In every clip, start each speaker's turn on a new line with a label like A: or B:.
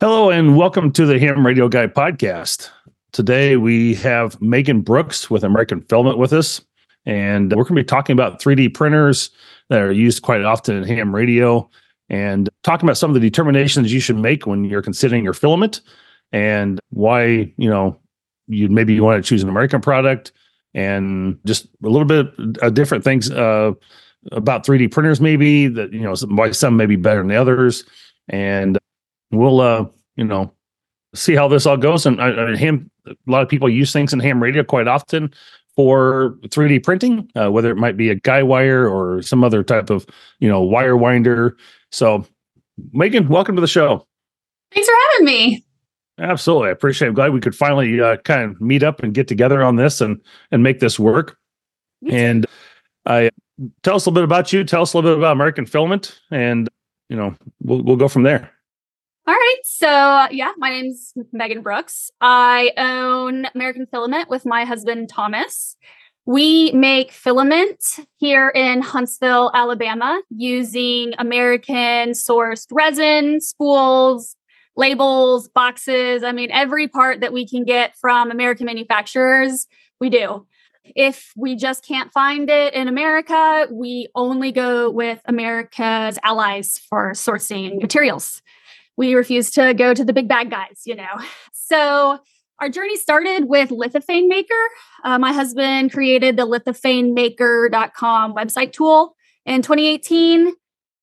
A: Hello, and welcome to the Ham Radio Guy podcast. Today we have Megan Brooks with American Filament with us, and we're going to be talking about 3D printers that are used quite often in ham radio and talking about some of the determinations you should make when you're considering your filament and why, you know, you maybe you want to choose an American product and just a little bit of different things uh, about 3D printers, maybe that, you know, why some may be better than the others. And we'll uh you know see how this all goes. And I, I, ham a lot of people use things in ham radio quite often for 3d printing uh, whether it might be a guy wire or some other type of you know wire winder. So megan welcome to the show.
B: Thanks for having me.
A: Absolutely. I appreciate it. I'm glad we could finally uh, kind of meet up and get together on this and and make this work. And i tell us a little bit about you. Tell us a little bit about american filament. And you know we'll, we'll go from there
B: all right. So, yeah, my name's Megan Brooks. I own American Filament with my husband, Thomas. We make filament here in Huntsville, Alabama, using American sourced resin, spools, labels, boxes. I mean, every part that we can get from American manufacturers, we do. If we just can't find it in America, we only go with America's allies for sourcing materials we refuse to go to the big bad guys, you know. So our journey started with Lithophane Maker. Uh, my husband created the lithophanemaker.com website tool in 2018. That's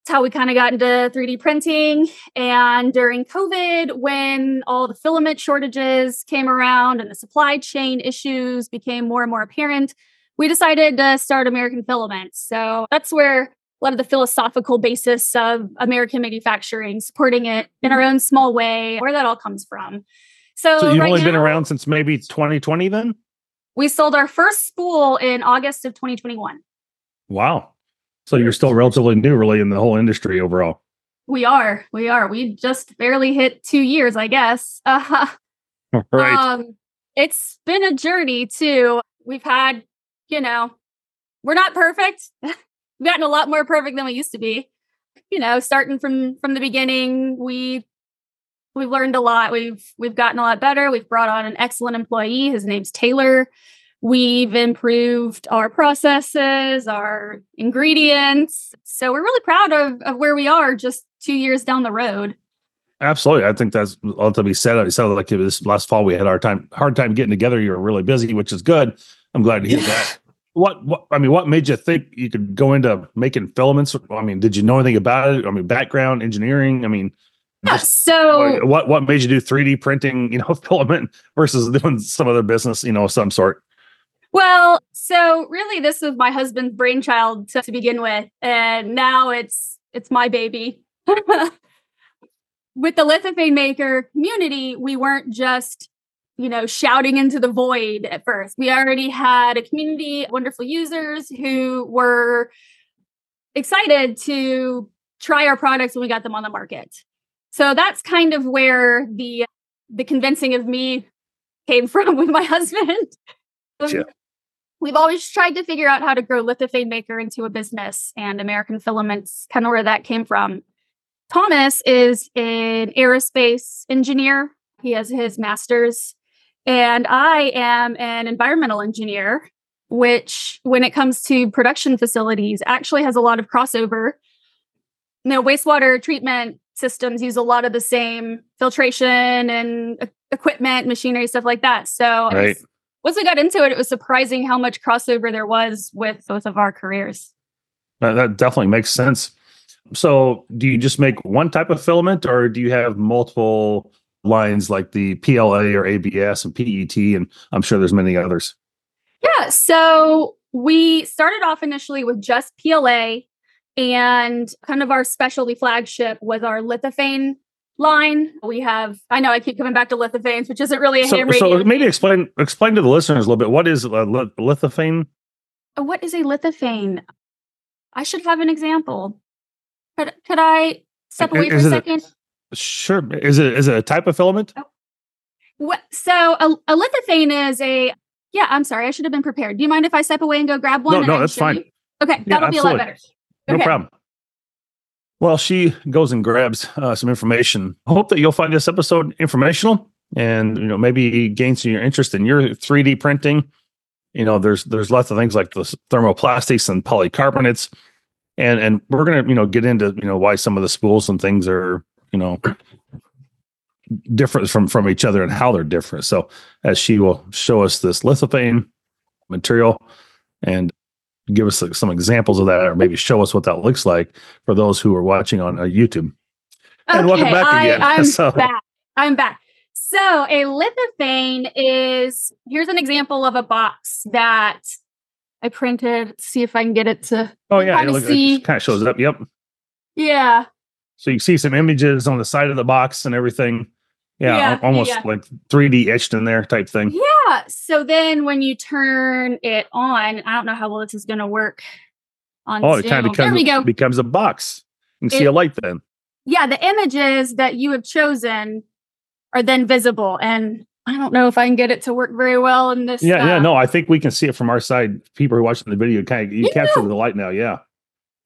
B: how we kind of got into 3D printing. And during COVID, when all the filament shortages came around and the supply chain issues became more and more apparent, we decided to start American Filament. So that's where lot of the philosophical basis of American manufacturing, supporting it in our own small way, where that all comes from.
A: So, so you've right only now, been around since maybe 2020 then?
B: We sold our first spool in August of 2021.
A: Wow. So you're still relatively new, really, in the whole industry overall.
B: We are. We are. We just barely hit two years, I guess. Uh, right. Um, it's been a journey, too. We've had, you know, we're not perfect. we've gotten a lot more perfect than we used to be. You know, starting from from the beginning, we we've learned a lot. We've we've gotten a lot better. We've brought on an excellent employee. His name's Taylor. We've improved our processes, our ingredients. So we're really proud of, of where we are just two years down the road.
A: Absolutely. I think that's all to be said. I sounded like it was last fall we had our time hard time getting together. You were really busy, which is good. I'm glad to hear that what, what I mean, what made you think you could go into making filaments? I mean, did you know anything about it? I mean, background engineering. I mean,
B: yeah, so
A: what what made you do 3D printing, you know, filament versus doing some other business, you know, some sort?
B: Well, so really this was my husband's brainchild to, to begin with. And now it's it's my baby. with the lithophane maker community, we weren't just you know, shouting into the void at first. We already had a community of wonderful users who were excited to try our products when we got them on the market. So that's kind of where the the convincing of me came from with my husband. Um, yeah. We've always tried to figure out how to grow Lithophane Maker into a business, and American Filaments kind of where that came from. Thomas is an aerospace engineer. He has his master's and I am an environmental engineer, which, when it comes to production facilities, actually has a lot of crossover. You know, wastewater treatment systems use a lot of the same filtration and equipment, machinery, stuff like that. So, right. once we got into it, it was surprising how much crossover there was with both of our careers.
A: That definitely makes sense. So, do you just make one type of filament, or do you have multiple lines like the PLA or ABS and PET, and I'm sure there's many others.
B: Yeah. So we started off initially with just PLA, and kind of our specialty flagship was our lithophane line. We have, I know I keep coming back to lithophanes, which isn't really a
A: so, So maybe explain explain to the listeners a little bit what is a lithophane.
B: What is a lithophane? I should have an example. Could could I step away is for a second?
A: Sure. Is it is it a type of filament? Oh.
B: What, so a, a lithophane is a yeah. I'm sorry, I should have been prepared. Do you mind if I step away and go grab one?
A: No, no, that's fine. You?
B: Okay, that'll be a lot better.
A: Okay. No problem. Well, she goes and grabs uh, some information. I hope that you'll find this episode informational and you know maybe gain some your interest in your 3D printing. You know, there's there's lots of things like the thermoplastics and polycarbonates, and and we're gonna you know get into you know why some of the spools and things are you know different from from each other and how they're different. So as she will show us this lithophane material and give us some examples of that, or maybe show us what that looks like for those who are watching on uh, YouTube.
B: Okay, and welcome back again. I, am so. back. I'm back. So a lithophane is here's an example of a box that I printed. See if I can get it to.
A: Oh yeah, kind of see. It kind of shows up. Yep.
B: Yeah.
A: So you see some images on the side of the box and everything. Yeah, yeah almost yeah. like 3D etched in there type thing.
B: Yeah. So then when you turn it on, I don't know how well this is going to work on.
A: Oh, Zoom. it kind of becomes, there we go. becomes a box. You can it, see a light then.
B: Yeah, the images that you have chosen are then visible, and I don't know if I can get it to work very well in this.
A: Yeah, uh, yeah, no, I think we can see it from our side. People who are watching the video kind of you capture the light now. Yeah,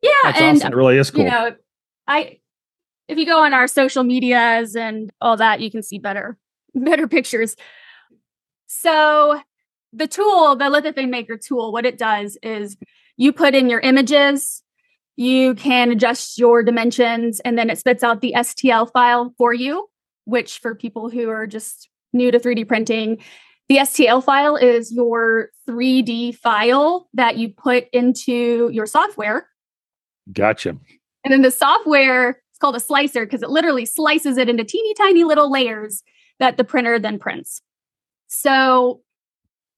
B: yeah,
A: That's and awesome. it really is cool.
B: You know, I if you go on our social medias and all that, you can see better, better pictures. So the tool, the lithophane maker tool, what it does is you put in your images, you can adjust your dimensions, and then it spits out the STL file for you, which for people who are just new to 3D printing, the STL file is your 3D file that you put into your software.
A: Gotcha.
B: And then the software it's called a slicer because it literally slices it into teeny tiny little layers that the printer then prints. So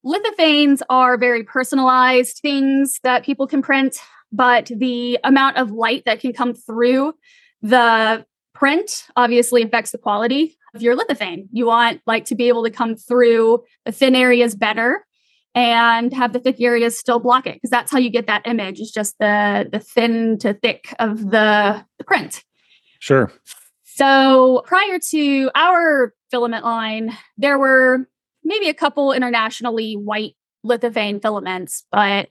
B: lithophanes are very personalized things that people can print, but the amount of light that can come through the print obviously affects the quality of your lithophane. You want light to be able to come through the thin areas better and have the thick areas still block it because that's how you get that image is just the the thin to thick of the, the print
A: Sure.
B: So prior to our filament line, there were maybe a couple internationally white lithophane filaments, but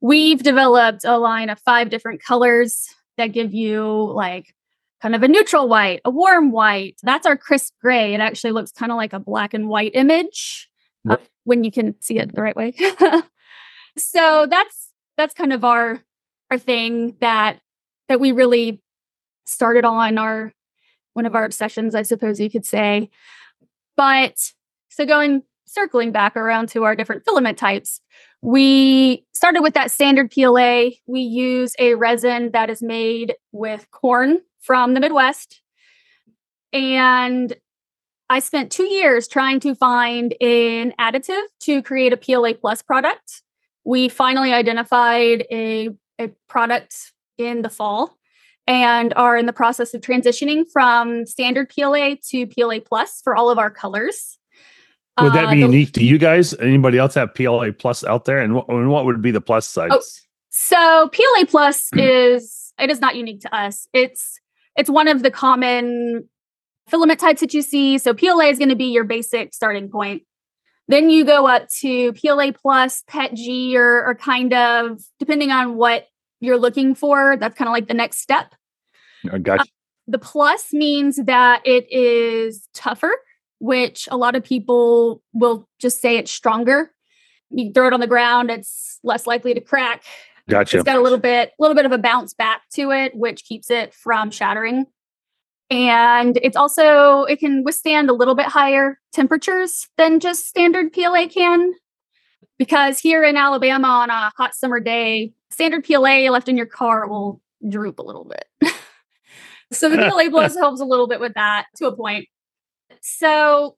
B: we've developed a line of five different colors that give you like kind of a neutral white, a warm white. That's our crisp gray. It actually looks kind of like a black and white image uh, when you can see it the right way. so that's that's kind of our our thing that that we really started on our one of our obsessions, I suppose you could say. But so going circling back around to our different filament types, we started with that standard PLA. We use a resin that is made with corn from the Midwest. And I spent two years trying to find an additive to create a PLA plus product. We finally identified a, a product in the fall and are in the process of transitioning from standard PLA to PLA plus for all of our colors.
A: Would that be uh, unique to you guys? Anybody else have PLA plus out there? And what, and what would be the plus size? Oh,
B: so PLA plus is it is not unique to us. It's it's one of the common filament types that you see. So PLA is going to be your basic starting point. Then you go up to PLA plus, PETG, or, or kind of depending on what you're looking for. That's kind of like the next step.
A: I got. Uh,
B: the plus means that it is tougher, which a lot of people will just say it's stronger. You throw it on the ground, it's less likely to crack.
A: Gotcha.
B: It's got a little bit, a little bit of a bounce back to it, which keeps it from shattering. And it's also it can withstand a little bit higher temperatures than just standard PLA can. Because here in Alabama on a hot summer day, standard PLA left in your car will droop a little bit. so the PLA plus helps a little bit with that to a point. So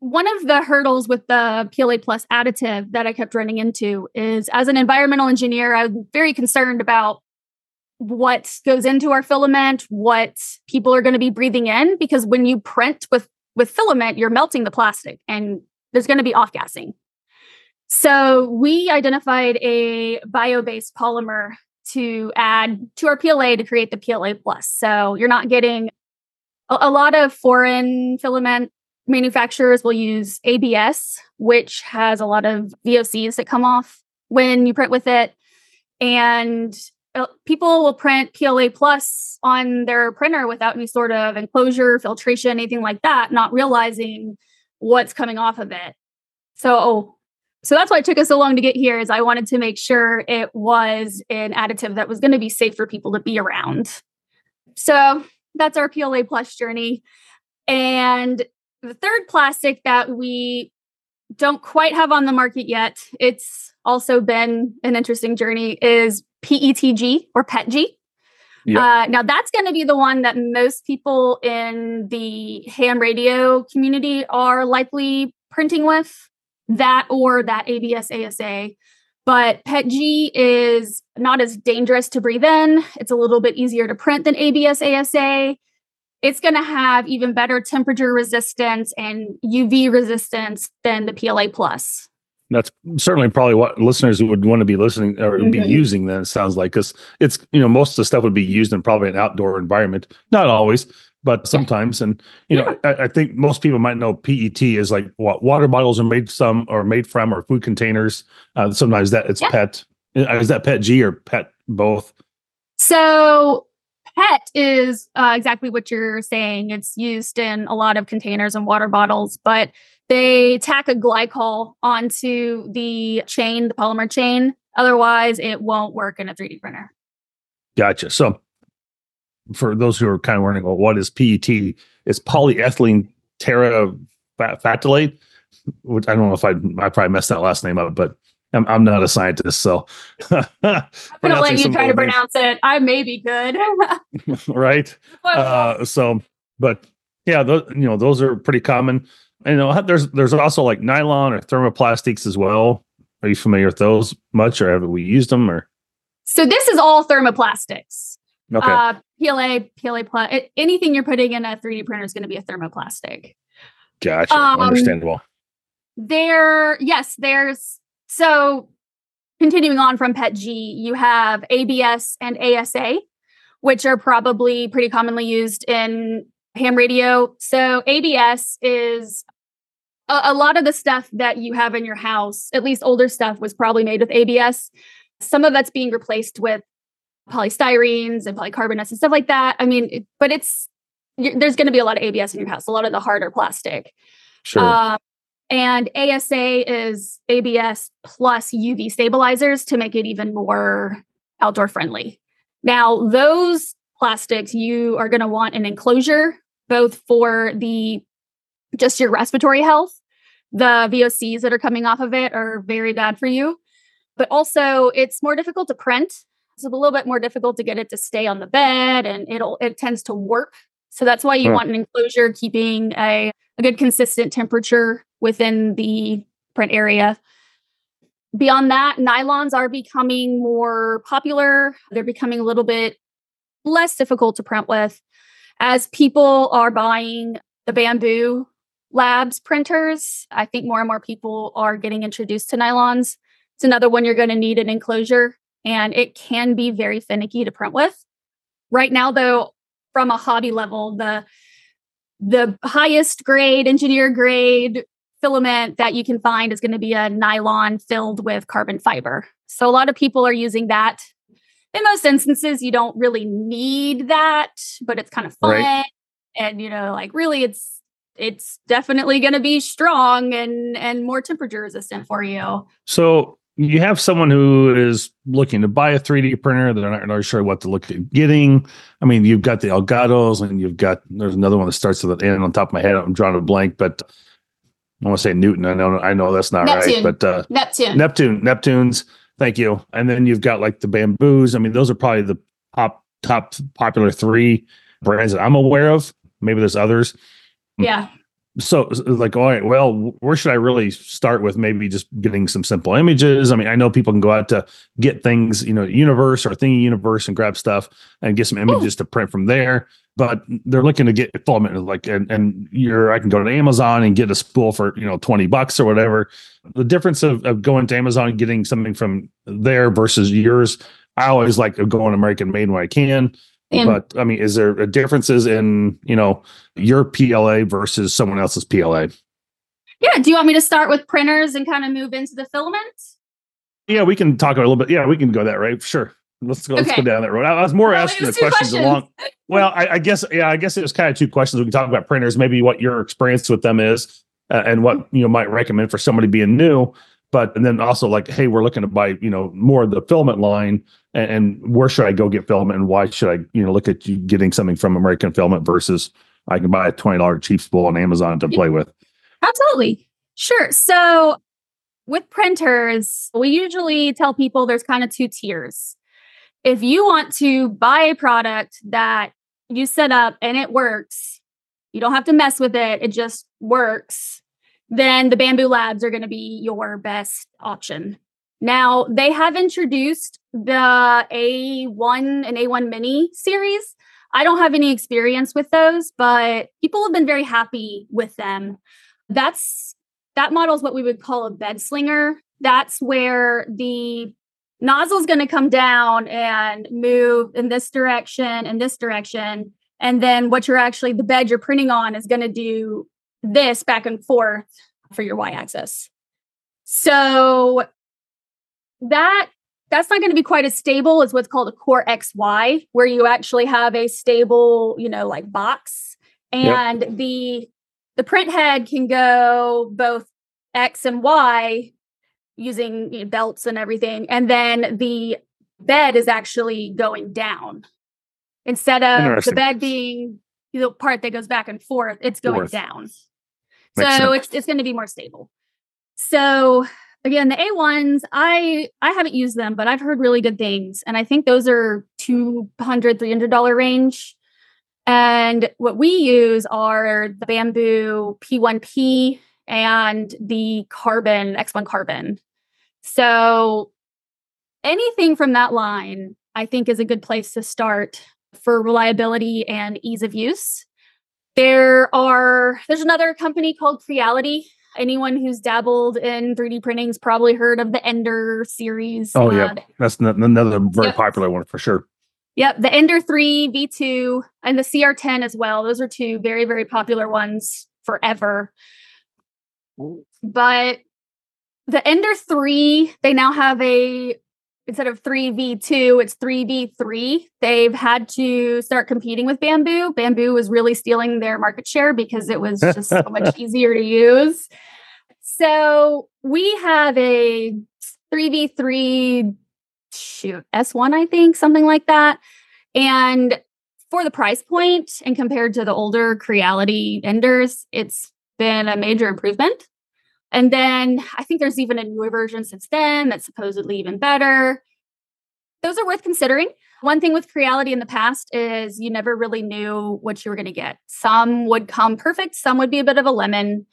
B: one of the hurdles with the PLA plus additive that I kept running into is as an environmental engineer, I'm very concerned about what goes into our filament, what people are going to be breathing in, because when you print with with filament, you're melting the plastic and there's going to be off gassing. So we identified a bio-based polymer to add to our PLA to create the PLA plus. So you're not getting a, a lot of foreign filament manufacturers will use ABS, which has a lot of VOCs that come off when you print with it. And uh, people will print PLA plus on their printer without any sort of enclosure, filtration, anything like that, not realizing what's coming off of it. So, so that's why it took us so long to get here. Is I wanted to make sure it was an additive that was going to be safe for people to be around. So that's our PLA plus journey. And the third plastic that we don't quite have on the market yet, it's also been an interesting journey, is PETG or PETG. Yep. Uh, now, that's going to be the one that most people in the ham radio community are likely printing with, that or that ABS ASA. But PETG is not as dangerous to breathe in. It's a little bit easier to print than ABS ASA it's going to have even better temperature resistance and UV resistance than the PLA plus.
A: That's certainly probably what listeners would want to be listening or mm-hmm. be using. Then it sounds like because it's you know most of the stuff would be used in probably an outdoor environment. Not always, but sometimes. And you know, yeah. I, I, think most people might know PET is like what water bottles are made some or made from or food containers. Uh, sometimes that it's yeah. PET. Is that PET G or PET both?
B: So PET is uh, exactly what you're saying. It's used in a lot of containers and water bottles, but they tack a glycol onto the chain, the polymer chain. Otherwise, it won't work in a 3D printer.
A: Gotcha. So, for those who are kind of wondering, well, what is PET? It's polyethylene terephthalate, which I don't know if I I probably messed that last name up, but I'm, I'm not a scientist, so
B: I'm gonna let you try to pronounce it. I may be good,
A: right? Uh, so, but yeah, those, you know, those are pretty common. And, you know, there's there's also like nylon or thermoplastics as well. Are you familiar with those much, or have we used them? Or
B: so this is all thermoplastics. Okay. Uh, PLA, PLA plus, anything you're putting in a 3D printer is going to be a thermoplastic.
A: Gotcha. Um, Understandable.
B: There, yes, there's so, continuing on from PETG, you have ABS and ASA, which are probably pretty commonly used in ham radio. So, ABS is a, a, lot of the stuff that you have in your house, at least older stuff, was probably made with ABS. Some of that's being replaced with polystyrenes and polycarbonates and stuff like that. I mean, it, but it's there's going to be a lot of ABS in your house, a lot of the harder plastic.
A: Sure. Um,
B: and ASA is ABS plus UV stabilizers to make it even more outdoor friendly. Now, those plastics, you are going to want an enclosure, both for the just your respiratory health. The VOCs that are coming off of it are very bad for you, but also it's more difficult to print. It's a little bit more difficult to get it to stay on the bed and it'll it tends to work. So that's why you huh. want an enclosure keeping a, a good consistent temperature within the print area. Beyond that, nylons are becoming more popular. They're becoming a little bit less difficult to print with as people are buying the Bambu labs printers. I think more and more people are getting introduced to nylons. It's another one you're going to need an enclosure and it can be very finicky to print with. Right now though, from a hobby level, the the highest grade engineer grade filament that you can find is going to be a nylon filled with carbon fiber. So a lot of people are using that. In most instances, you don't really need that, but it's kind of fun. Right. And you know, like really it's it's definitely going to be strong and and more temperature resistant for you.
A: So you have someone who is looking to buy a 3D printer. They're not, not sure what to look at getting. I mean, you've got the Elgatos and you've got, there's another one that starts with an N on top of my head. I'm drawing a blank, but I want to say Newton. I know I know that's not Neptune. right, but uh,
B: Neptune,
A: Neptune, Neptunes. Thank you. And then you've got like the Bambus. I mean, those are probably the top top popular three brands that I'm aware of. Maybe there's others.
B: Yeah.
A: So like, all right, well, where should I really start with? Maybe just getting some simple images. I mean, I know people can go out to get things, you know, universe or Thingiverse and grab stuff and get some oh. images Ooh. to print from there but they're looking to get filament like and and you're I can go to Amazon and get a spool for you know 20 bucks or whatever. The difference of, of going to Amazon and getting something from there versus yours, I always like going American made when I can. And, but I mean, is there differences in you know your PLA versus someone else's PLA?
B: Yeah. Do you want me to start with printers and kind of move into the filament?
A: Yeah, we can talk a little bit. Yeah, we can go that right. Sure. let's go. Okay. Let's go down that road. I, was more no, asking the questions, questions, along. Well, I, I, guess yeah, I guess it was kind of two questions. We can talk about printers, maybe what your experience with them is, uh, and what you know might recommend for somebody being new. But and then also like, hey, we're looking to buy you know more of the filament line, and, and where should I go get filament, and why should I you know look at you getting something from American Filament versus I can buy a twenty dollar cheap spool on Amazon to play with.
B: Absolutely, sure. So with printers, we usually tell people there's kind of two tiers. If you want to buy a product that you set up and it works, you don't have to mess with it, it just works, then the Bambu Labs are going to be your best option. Now, they have introduced the A1 and A1 Mini series. I don't have any experience with those, but people have been very happy with them. That's that model is what we would call a bed slinger. That's where the nozzle is going to come down and move in this direction and this direction. And then what you're actually, the bed you're printing on is going to do this back and forth for your y axis. So that that's not going to be quite as stable as what's called a core XY, where you actually have a stable, you know, like box. And yep. the the print head can go both X and Y using you know, belts and everything. And then the bed is actually going down instead of the bed being the part that goes back and forth, it's going forth. down. So sense. it's it's going to be more stable. So again, the A1s, I I haven't used them, but I've heard really good things. And I think those are 200 $300 range. And what we use are the Bambu P1P and the carbon, X1 carbon. So anything from that line, I think, is a good place to start for reliability and ease of use. There are there's another company called Creality. Anyone who's dabbled in 3D printing's probably heard of the Ender series.
A: Oh uh, yeah, that's n- another very yep. popular one for sure.
B: Yep, the Ender 3 V2 and the CR10 as well. Those are two very very popular ones forever. But the Ender 3, they now have a instead of 3v2 it's 3v3 they've had to start competing with Bambu. Bambu was really stealing their market share because it was just so much easier to use. So we have a 3v3 shoot s1 i think something like that. And for the price point and compared to the older creality enders it's been a major improvement and then I think there's even a newer version since then that's supposedly even better. Those are worth considering. One thing with Creality in the past is you never really knew what you were going to get. Some would come perfect, some would be a bit of a lemon.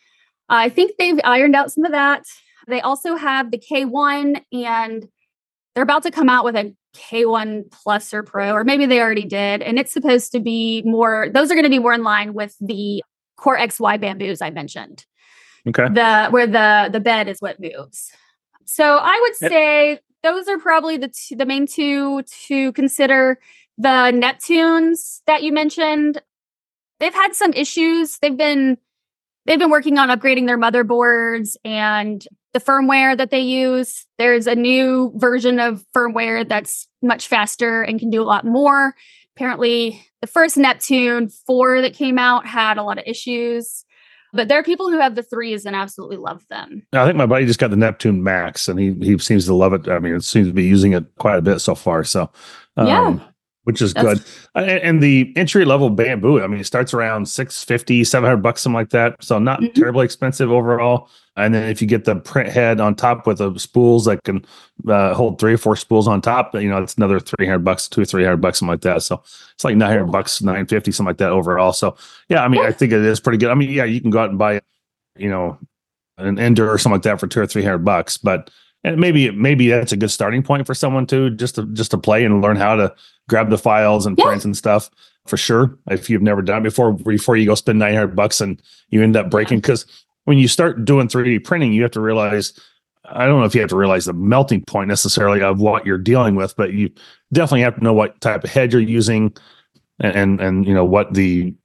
B: I think they've ironed out some of that. They also have the K1 and they're about to come out with a K1 Plus or Pro, or maybe they already did. And it's supposed to be more, those are going to be more in line with the Core XY Bambus I mentioned.
A: Okay.
B: The where the the bed is what moves. So I would say those are probably the two, the main two to consider. The Neptunes that you mentioned, they've had some issues. They've been they've been working on upgrading their motherboards and the firmware that they use. There's a new version of firmware that's much faster and can do a lot more. Apparently, the first Neptune 4 that came out had a lot of issues. But there are people who have the threes and absolutely love them.
A: I think my buddy just got the Neptune Max and he he seems to love it. I mean, it seems to be using it quite a bit so far. So um, yeah which is That's, good. And the entry level Bambu, I mean, it starts around 650, 700 bucks, something like that. So not mm-hmm. terribly expensive overall. And then if you get the print head on top with the spools that can uh, hold three or four spools on top, you know, it's another 300 bucks, two or 300 bucks, something like that. So it's like 900 bucks, 950, something like that overall. So yeah, I mean, I think it is pretty good. I mean, yeah, you can go out and buy, you know, an Ender or something like that for two or 300 bucks, but and maybe maybe that's a good starting point for someone to just to just to play and learn how to grab the files and yeah. prints and stuff for sure. If you've never done it before, before you go spend 900 bucks and you end up breaking, because when you start doing 3D printing, you have to realize, I don't know if you have to realize the melting point necessarily of what you're dealing with, but you definitely have to know what type of head you're using and, and, and you know, what the,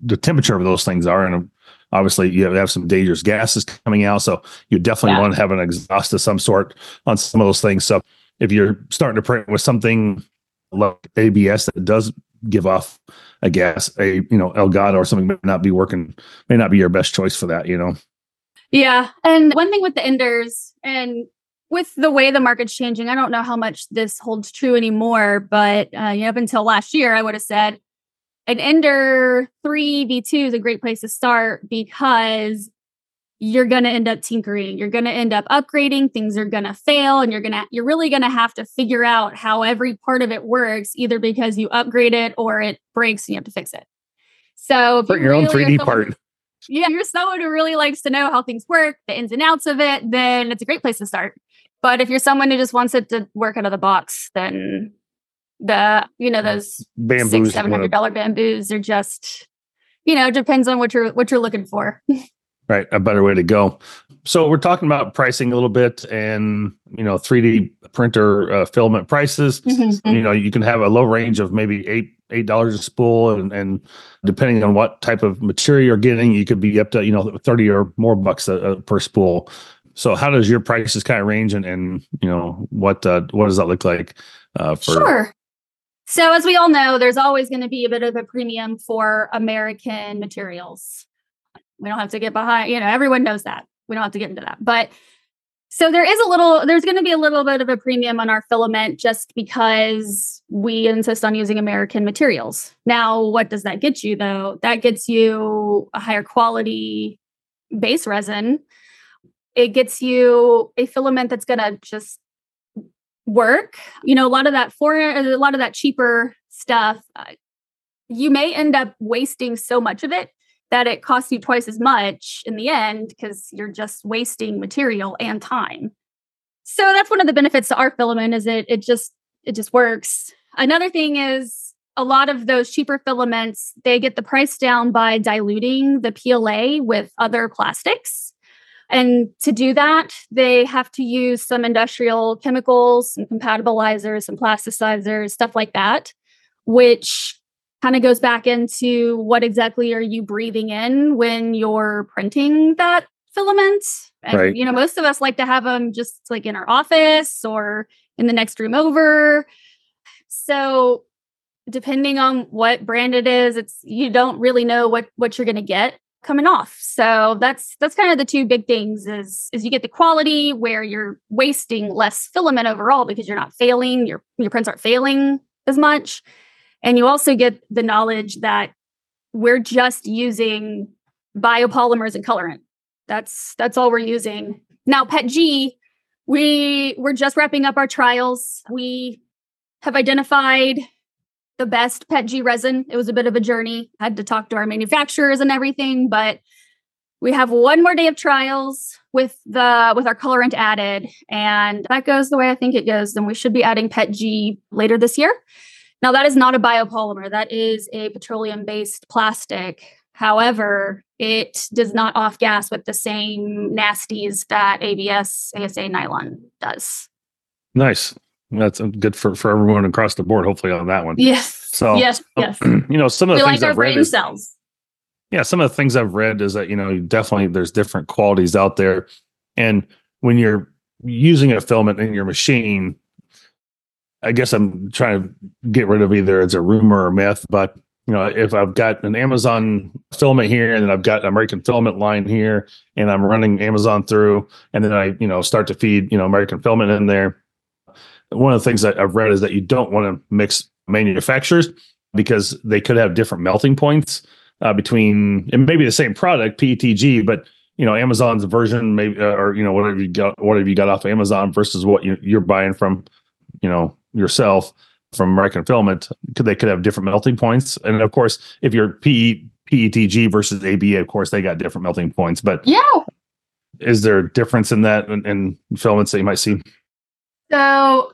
A: the temperature of those things are. And obviously you have some dangerous gases coming out. So you definitely yeah. want to have an exhaust of some sort on some of those things. So if you're starting to print with something like ABS that does give off a gas, a you know Elgato or something may not be working, may not be your best choice for that. You know.
B: Yeah, and one thing with the enders and with the way the market's changing, I don't know how much this holds true anymore, but uh, you know, up until last year, I would have said an Ender 3 V2 is a great place to start because you're going to end up tinkering. You're going to end up upgrading things are going to fail and you're going to you're really going to have to figure out how every part of it works either because you upgrade it or it breaks and you have to fix it. So
A: Put your really own 3d someone, part.
B: Yeah you're someone who really likes to know how things work the ins and outs of it then it's a great place to start. But if you're someone who just wants it to work out of the box then the you know those Bambus six seven hundred dollar Bambus are just you know depends on what you're what you're looking for
A: Right, a better way to go. So we're talking about pricing a little bit, and you know, 3D printer uh, filament prices. Mm-hmm. You know, you can have a low range of maybe eight eight dollars a spool, and, and depending on what type of material you're getting, you could be up to you know thirty or more bucks a, a, per spool. So how does your prices kind of range, and and you know what uh, what does that look like?
B: Uh, for- sure. So as we all know, there's always going to be a bit of a premium for American materials. We don't have to get behind, you know, everyone knows that. We don't have to get into that. But so there is a little, there's going to be a little bit of a premium on our filament just because we insist on using American materials. Now, what does that get you though? That gets you a higher quality base resin. It gets you a filament that's going to just work. You know, a lot of that for a lot of that cheaper stuff, uh, you may end up wasting so much of it that it costs you twice as much in the end because you're just wasting material and time. So that's one of the benefits to our filament is it it just it just works. Another thing is a lot of those cheaper filaments, they get the price down by diluting the PLA with other plastics. And to do that, they have to use some industrial chemicals, some compatibilizers, some plasticizers, stuff like that, which kind of goes back into what exactly are you breathing in when you're printing that filament. And, right. you know, most of us like to have them just like in our office or in the next room over. So depending on what brand it is, it's you don't really know what what you're going to get coming off. So that's that's kind of the two big things is is you get the quality where you're wasting less filament overall because you're not failing, your your prints aren't failing as much. And you also get the knowledge that we're just using biopolymers and colorant. That's that's all we're using. Now PETG, we we're just wrapping up our trials. We have identified the best PETG resin. It was a bit of a journey. I Had to talk to our manufacturers and everything, but we have one more day of trials with the with our colorant added and that goes the way i think it goes then we should be adding PETG later this year now, that is not a biopolymer, that is a petroleum based plastic. However, it does not off gas with the same nasties that ABS ASA nylon does.
A: Nice. That's uh, good for, for everyone across the board, hopefully, on that one.
B: Yes. So, yes, uh, yes.
A: You know, some of the we things like I've read. Is,
B: cells.
A: Yeah, some of the things I've read is that, you know, definitely there's different qualities out there. And when you're using a filament in your machine, I guess I'm trying to get rid of either it's a rumor or myth, but you know, if I've got an Amazon filament here and then I've got American filament line here and I'm running Amazon through and then I, you know, start to feed, you know, American filament in there. One of the things that I've read is that you don't want to mix manufacturers because they could have different melting points uh, between it may be the same product, PETG, but you know, Amazon's version maybe, uh, or, you know, whatever you got, whatever you got off Amazon versus what you, you're buying from, you know, yourself from American Filament, could they could have different melting points. And of course, if you're PE, PETG versus ABA, of course, they got different melting points. But
B: yeah,
A: is there a difference in that in, in filaments that you might see?
B: So,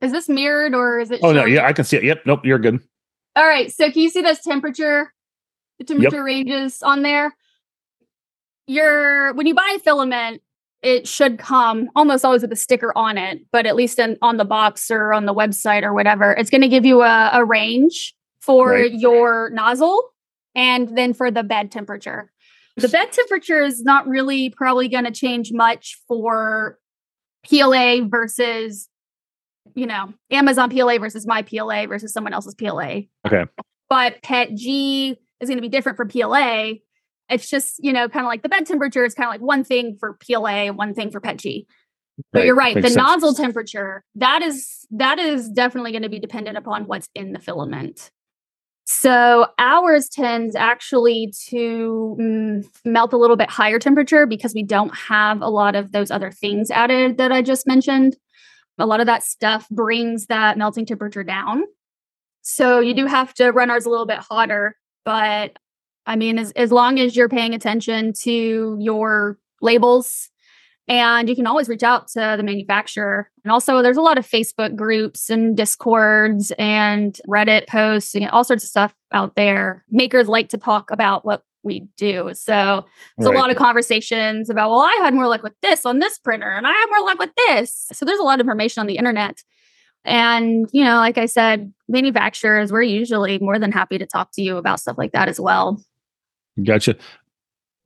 B: is this mirrored or is it?
A: Oh no, yeah, I can see it. Yep, nope, you're good.
B: All right, so can you see this temperature, the temperature yep. ranges on there? Your when you buy a filament, it should come almost always with a sticker on it, but at least in, on the box or on the website or whatever, it's going to give you a, a range for right. your nozzle and then for the bed temperature. The bed temperature is not really probably going to change much for PLA versus you know, Amazon PLA versus my PLA versus someone else's PLA.
A: Okay.
B: But PET G is going to be different for PLA. It's just, you know, kind of like the bed temperature is kind of like one thing for PLA, one thing for PET G. But
A: Right.
B: you're right.
A: Makes
B: the
A: sense.
B: nozzle temperature, that is that is definitely going to be dependent upon what's in the filament. So ours tends actually to mm, melt a little bit higher temperature because we don't have a lot of those other things added that I just mentioned. A lot of that stuff brings that melting temperature down. So you do have to run ours a little bit hotter, but I mean, as, as long as you're paying attention to your labels, and you can always reach out to the manufacturer. And also, there's a lot of Facebook groups and Discords and Reddit posts and all sorts of stuff out there. Makers like to talk about what we do. So there's
A: Right.
B: a lot of conversations about, well, I had more luck with this on this printer and I had more luck with this. So there's a lot of information on the internet. And, you know, like I said, manufacturers, we're usually more than happy to talk to you about stuff like that as well.
A: Gotcha.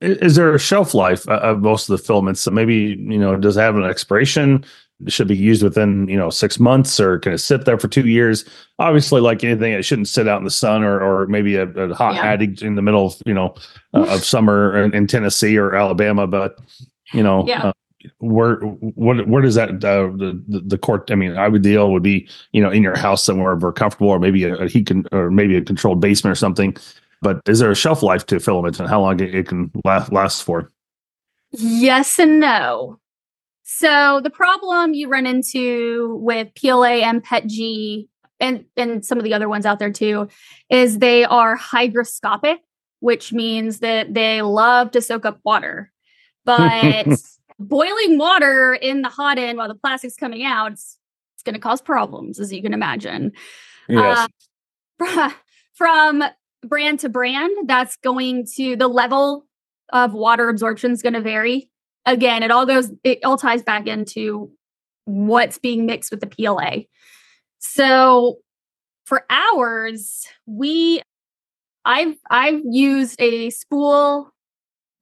A: Is there a shelf life uh, of most of the filaments? So maybe you know, does it have an expiration? It should be used within you know six months, or can it sit there for two years? Obviously, like anything, it shouldn't sit out in the sun or or maybe a, a hot
B: Yeah.
A: attic in the middle of you know uh, of summer in, in Tennessee or Alabama. But you know,
B: Yeah.
A: uh, where what where does that uh, the, the the court? I mean, I would deal would be you know in your house somewhere where comfortable, or maybe a, a heat con- or maybe a controlled basement or something. But is there a shelf life to filaments and how long it, can last last for?
B: Yes and no. So the problem you run into with PLA and PETG and and some of the other ones out there too is they are hygroscopic, which means that they love to soak up water. But boiling water in the hot end while the plastic's coming out, it's, it's going to cause problems, as you can imagine.
A: Yes.
B: Uh, from brand to brand, that's going to the level of water absorption is going to vary. Again, it all goes, it all ties back into what's being mixed with the PLA. So for ours, we, I've I've used a spool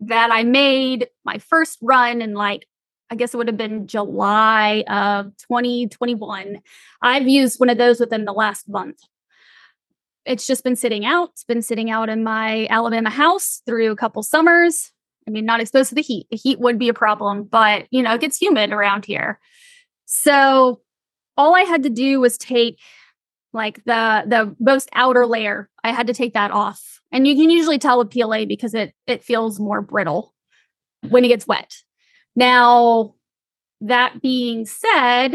B: that I made my first run in like I guess it would have been July of 2021. I've used one of those within the last month. It's just been sitting out. It's been sitting out in my Alabama house through a couple summers. I mean, not exposed to the heat. The heat would be a problem, but you know, it gets humid around here. So all I had to do was take like the the most outer layer. I had to take that off. And you can usually tell with PLA because it it feels more brittle when it gets wet. Now, that being said,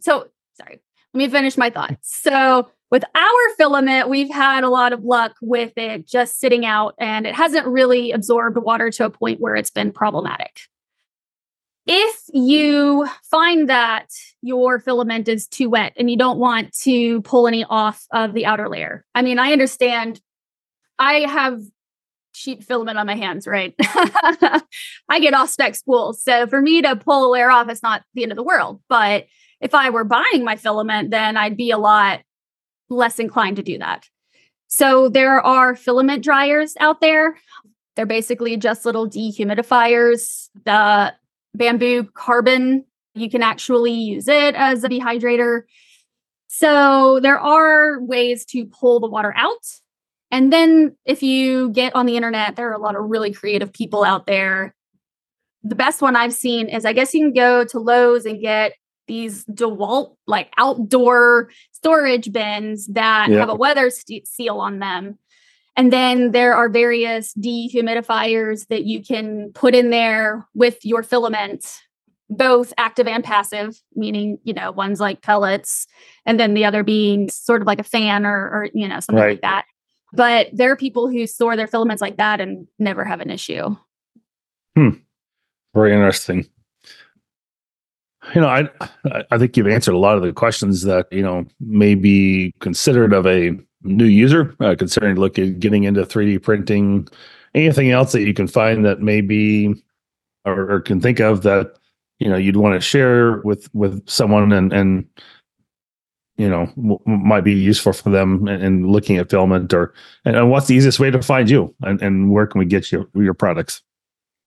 B: so sorry, let me finish my thoughts. So, with our filament, we've had a lot of luck with it just sitting out and it hasn't really absorbed water to a point where it's been problematic. If you find that your filament is too wet and you don't want to pull any off of the outer layer, I mean, I understand I have sheet filament on my hands, right? I get off spec spools. So for me to pull a layer off, it's not the end of the world. But if I were buying my filament, then I'd be a lot less inclined to do that. So there are filament dryers out there. They're basically just little dehumidifiers. The Bambu carbon, you can actually use it as a dehydrator. So there are ways to pull the water out. And then if you get on the internet, there are a lot of really creative people out there. The best one I've seen is I guess you can go to Lowe's and get these DeWalt like outdoor storage bins that
A: Yeah.
B: have a weather st- seal on them. And then there are various dehumidifiers that you can put in there with your filament, both active and passive, meaning, you know, one's like pellets, and then the other being sort of like a fan or, or you know, something
A: Right.
B: like that. But there are people who store their filaments like that and never have an issue. Hmm.
A: Very interesting. You know, I I think you've answered a lot of the questions that you know may be considered of a new user, uh, considering look at getting into 3D printing. Anything else that you can find that maybe or, or can think of that you know you'd want to share with with someone and and you know w- might be useful for them in, in looking at filament or and, and what's the easiest way to find you and, and where can we get you your products?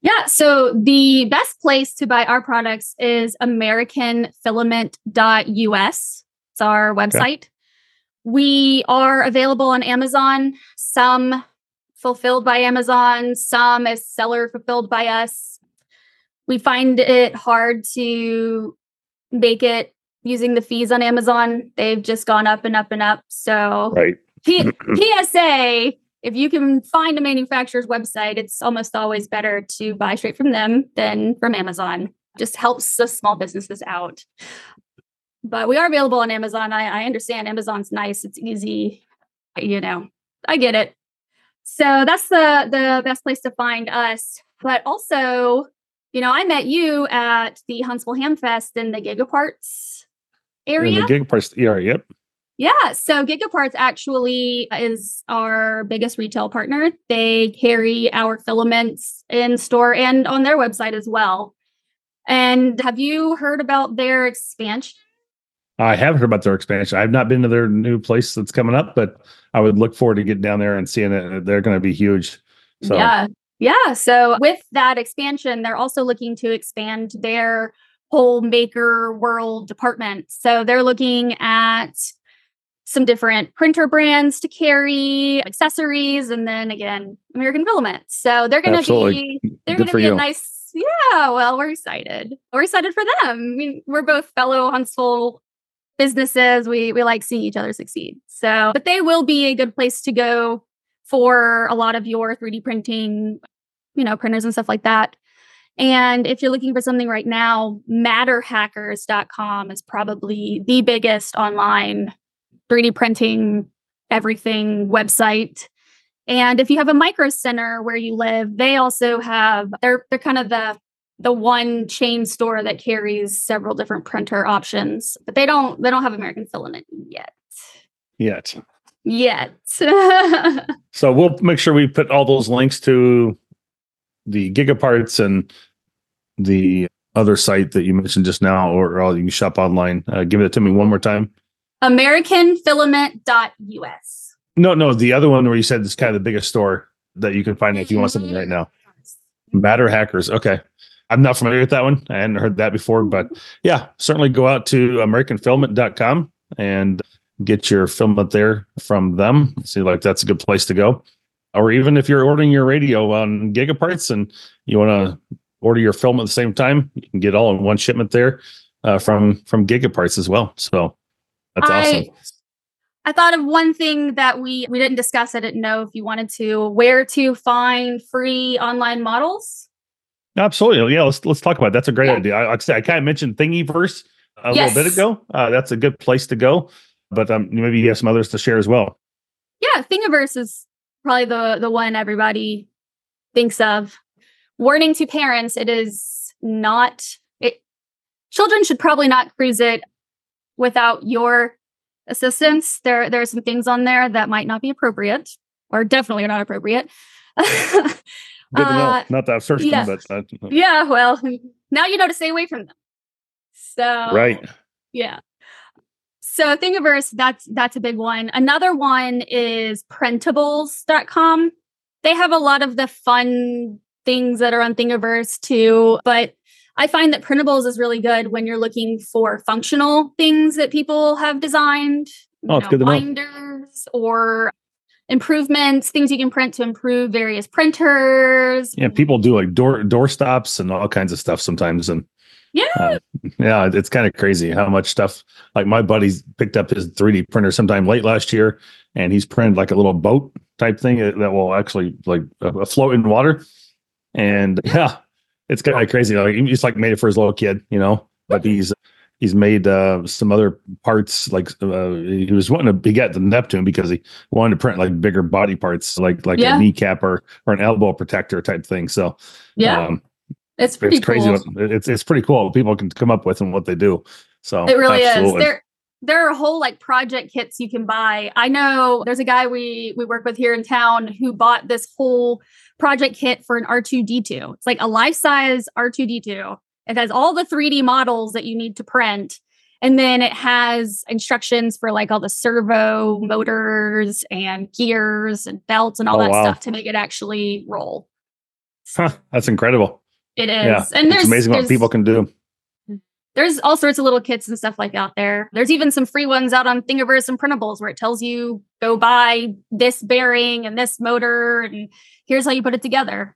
B: Yeah. So the best place to buy our products is americanfilament.us. It's our website. We are available on Amazon, some fulfilled by Amazon, some as seller fulfilled by us. We find it hard to make it using the fees on Amazon. They've just gone up and up and up. So,
A: Right.
B: P- PSA if you can find a manufacturer's website, it's almost always better to buy straight from them than from Amazon. Just helps the small businesses out. But we are available on Amazon. I, I understand Amazon's nice, it's easy. You know, I get it. So that's the the best place to find us. But also, you know, I met you at the Huntsville Ham Fest in the Gigaparts area.
A: In the Gigaparts area, yep.
B: Yeah. So Gigaparts actually is our biggest retail partner. They carry our filaments in store and on their website as well. And have you heard about their expansion?
A: I have heard about their expansion. I've not been to their new place that's coming up, but I would look forward to getting down there and seeing it. They're going to be huge. So
B: Yeah. Yeah. So with that expansion, they're also looking to expand their whole maker world department. So they're looking at some different printer brands to carry, accessories, and then again, American Filament. So they're going to be they're going to be
A: you.
B: a nice. Yeah, well, we're excited. We're excited for them. I mean, we're both fellow Huntsville businesses. We we like seeing each other succeed. So, but they will be a good place to go for a lot of your 3D printing, you know, printers and stuff like that. And if you're looking for something right now, matterhackers.com is probably the biggest online 3D printing everything website. And if you have a micro center where you live, they also have they're they're kind of the the one chain store that carries several different printer options, but they don't they don't have American filament yet.
A: yet.
B: Yet.
A: So we'll make sure we put all those links to the gigaparts and the other site that you mentioned just now, or, or you can shop online. Uh, give it to me one more time.
B: AmericanFilament.us.
A: No, no, the other one where you said it's kind of the biggest store that you can find if you want something right now. Matter Hackers. Okay. I'm not familiar with that one. I hadn't heard that before, but yeah, certainly go out to AmericanFilament.com and get your filament there from them. See, like that's a good place to go. Or even if you're ordering your radio on Gigaparts and you want to order your film at the same time, you can get all in one shipment there uh, from from Gigaparts as well. So that's
B: I-
A: awesome.
B: I thought of one thing that we we didn't discuss. I didn't know if you wanted to where to find free online models.
A: Absolutely. Yeah, let's let's talk about it. That's a great
B: Yeah.
A: idea. I, like I said, I kind of mentioned Thingiverse a
B: Yes.
A: little bit ago. Uh, that's a good place to go, but um, maybe you have some others to share as well.
B: Yeah, Thingiverse is probably the the one everybody thinks of. Warning to parents: it is not. It children should probably not cruise it without your assistance. There there are some things on there that might not be appropriate, or definitely are not appropriate.
A: Good to know.
B: Uh,
A: Not that I've searched
B: yeah.
A: them, but uh,
B: yeah, well, now you know to stay away from them. So
A: right.
B: yeah. So Thingiverse, that's that's a big one. Another one is printables.com. They have a lot of the fun things that are on Thingiverse too, but I find that printables is really good when you're looking for functional things that people have designed.
A: Oh, it's good to know.
B: binders or improvements, things you can print to improve various printers.
A: Yeah, people do like door door stops and all kinds of stuff sometimes, and
B: Yeah.
A: uh, yeah, it's kind of crazy how much stuff. Like my buddy's picked up his 3D printer sometime late last year, and he's printed like a little boat type thing that that will actually like uh, float in water. And yeah, it's kind of crazy. Like he's like made it for his little kid, you know. But he's he's made uh, some other parts. Like uh, he was wanting to. He got the Neptune because he wanted to print like bigger body parts, like like
B: Yeah.
A: a kneecap or or an elbow protector type thing. So
B: Yeah.
A: um,
B: it's pretty
A: it's crazy.
B: cool.
A: It's it's pretty cool what people can come up with and what they do. So
B: It really is.
A: absolutely.
B: There there are whole like project kits you can buy. I know there's a guy we we work with here in town who bought this whole project kit for an R2D2. It's like a life-size R2D2. It has all the 3D models that you need to print. And then it has instructions for like all the servo motors and gears and belts and all
A: Oh,
B: that
A: wow.
B: stuff to make it actually roll.
A: Huh, that's incredible.
B: It is.
A: Yeah,
B: and there's
A: it's amazing what people can do.
B: There's all sorts of little kits and stuff like out there. There's even some free ones out on Thingiverse and printables where it tells you go buy this bearing and this motor and here's how you put it together.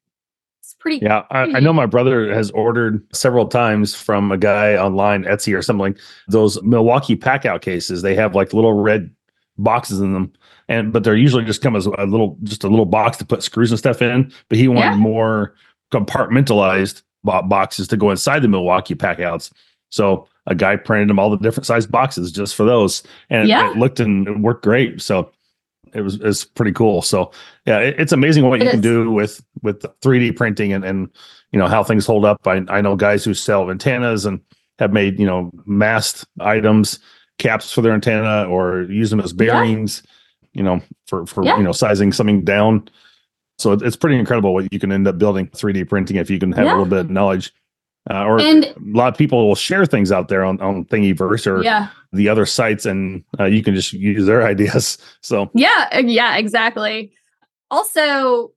B: It's pretty
A: Yeah, I, I know my brother has ordered several times from a guy online, Etsy or something. Those Milwaukee pack out cases, they have like little red boxes in them, and but they're usually just come as a little, just a little box to put screws and stuff in. But he wanted
B: Yeah.
A: more compartmentalized boxes to go inside the Milwaukee pack outs. So a guy printed them all the different size boxes just for those, and it-
B: Yeah.
A: it looked and it worked great. So it was it's pretty cool. So yeah, it, it's amazing what
B: It
A: you can do with with 3D printing and and you know how things hold up. I I know guys who sell antennas and have made you know mast items, caps for their antenna, or use them as
B: Yeah.
A: bearings. You know for for
B: Yeah.
A: you know sizing something down. So it's pretty incredible what you can end up building 3D printing if you can have a little bit of knowledge. Uh, or
B: And-
A: a lot of people will share things out there on, on Thingiverse or
B: Yeah.
A: the other sites, and uh, you can just use their ideas. So
B: Yeah, yeah, exactly. Also,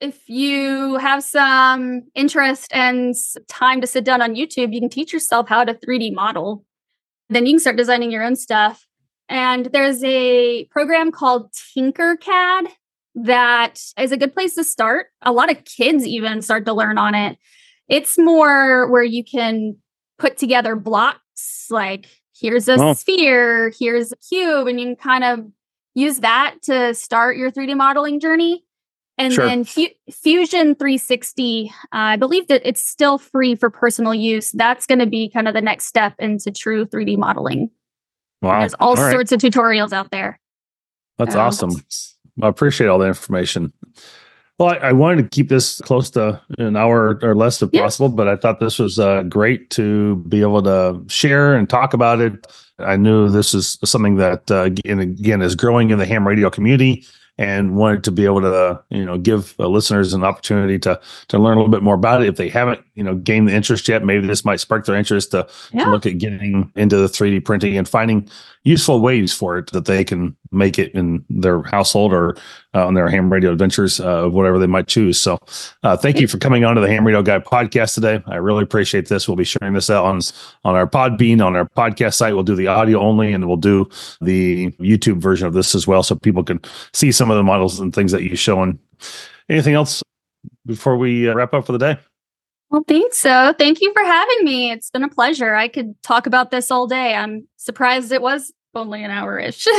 B: if you have some interest and time to sit down on YouTube, you can teach yourself how to 3D model. Then you can start designing your own stuff. And there's a program called Tinkercad that is a good place to start. A lot of kids even start to learn on it. It's more where you can put together blocks like here's a
A: Oh.
B: sphere, here's a cube, and you can kind of use that to start your 3D modeling journey. And
A: Sure.
B: then Fu- Fusion 360, uh, I believe that it's still free for personal use. That's going to be kind of the next step into true 3D modeling.
A: wow,
B: There's all,
A: right.
B: sorts of tutorials out there.
A: That's
B: Um,
A: awesome. I appreciate all the information. Well, I, I wanted to keep this close to an hour or less if
B: Yeah.
A: possible, but I thought this was uh, great to be able to share and talk about it. I knew this is something that, uh, again, again, is growing in the ham radio community and wanted to be able to, you know, give uh, listeners an opportunity to to learn a little bit more about it. If they haven't, you know, gained the interest yet, maybe this might spark their interest to,
B: Yeah.
A: to look at getting into the 3D printing and finding useful ways for it that they can make it in their household or uh, on their ham radio adventures, uh, whatever they might choose. So, uh, thank you for coming on to the Ham Radio Guy podcast today. I really appreciate this. We'll be sharing this out on on our Podbean on our podcast site. We'll do the audio only, and we'll do the YouTube version of this as well, so people can see some of the models and things that you show. And anything else before we uh, wrap up for the day?
B: Well, think so. Thank you for having me. It's been a pleasure. I could talk about this all day. I'm surprised it was only an hour ish.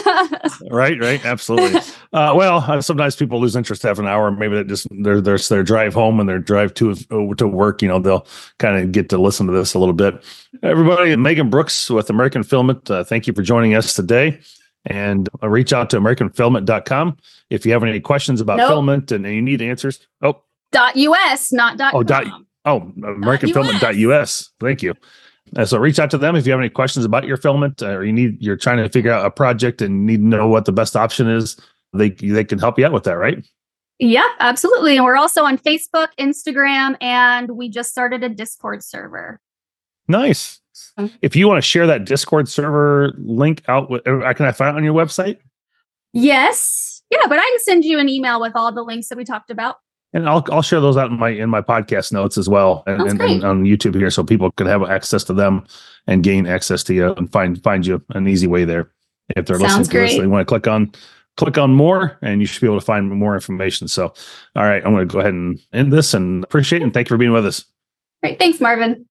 A: Right, right, absolutely. uh, well, uh, sometimes people lose interest after an hour. Maybe that just their their their drive home and their drive to uh, to work. You know, they'll kind of get to listen to this a little bit. Everybody, Megan Brooks with American Filament. Uh, thank you for joining us today. And uh, reach out to AmericanFilament.com if you have any questions about
B: Nope.
A: filament and you need answers. Oh,
B: dot US, not dot
A: Oh, dot-. Oh, AmericanFilament.us. Thank you. Uh, so reach out to them if you have any questions about your filament uh, or you need you're trying to figure out a project and need to know what the best option is. They they can help you out with that, right?
B: Yeah, absolutely. And we're also on Facebook, Instagram, and we just started a Discord server.
A: Nice.
B: Mm.
A: If you want to share that Discord server link out, with, uh, can I find it on your website?
B: Yes. Yeah, but I can send you an email with all the links that we talked about.
A: And I'll I'll share those out in my in my podcast notes as well, and, and, and on YouTube here, so people can have access to them and gain access to you and find find you an easy way there. If they're
B: Sounds
A: listening to this,
B: great.
A: they want to click on click on more, and you should be able to find more information. So, all right, I'm going to go ahead and end this, and appreciate it, and thank you for being with us.
B: Great. Thanks, Marvin.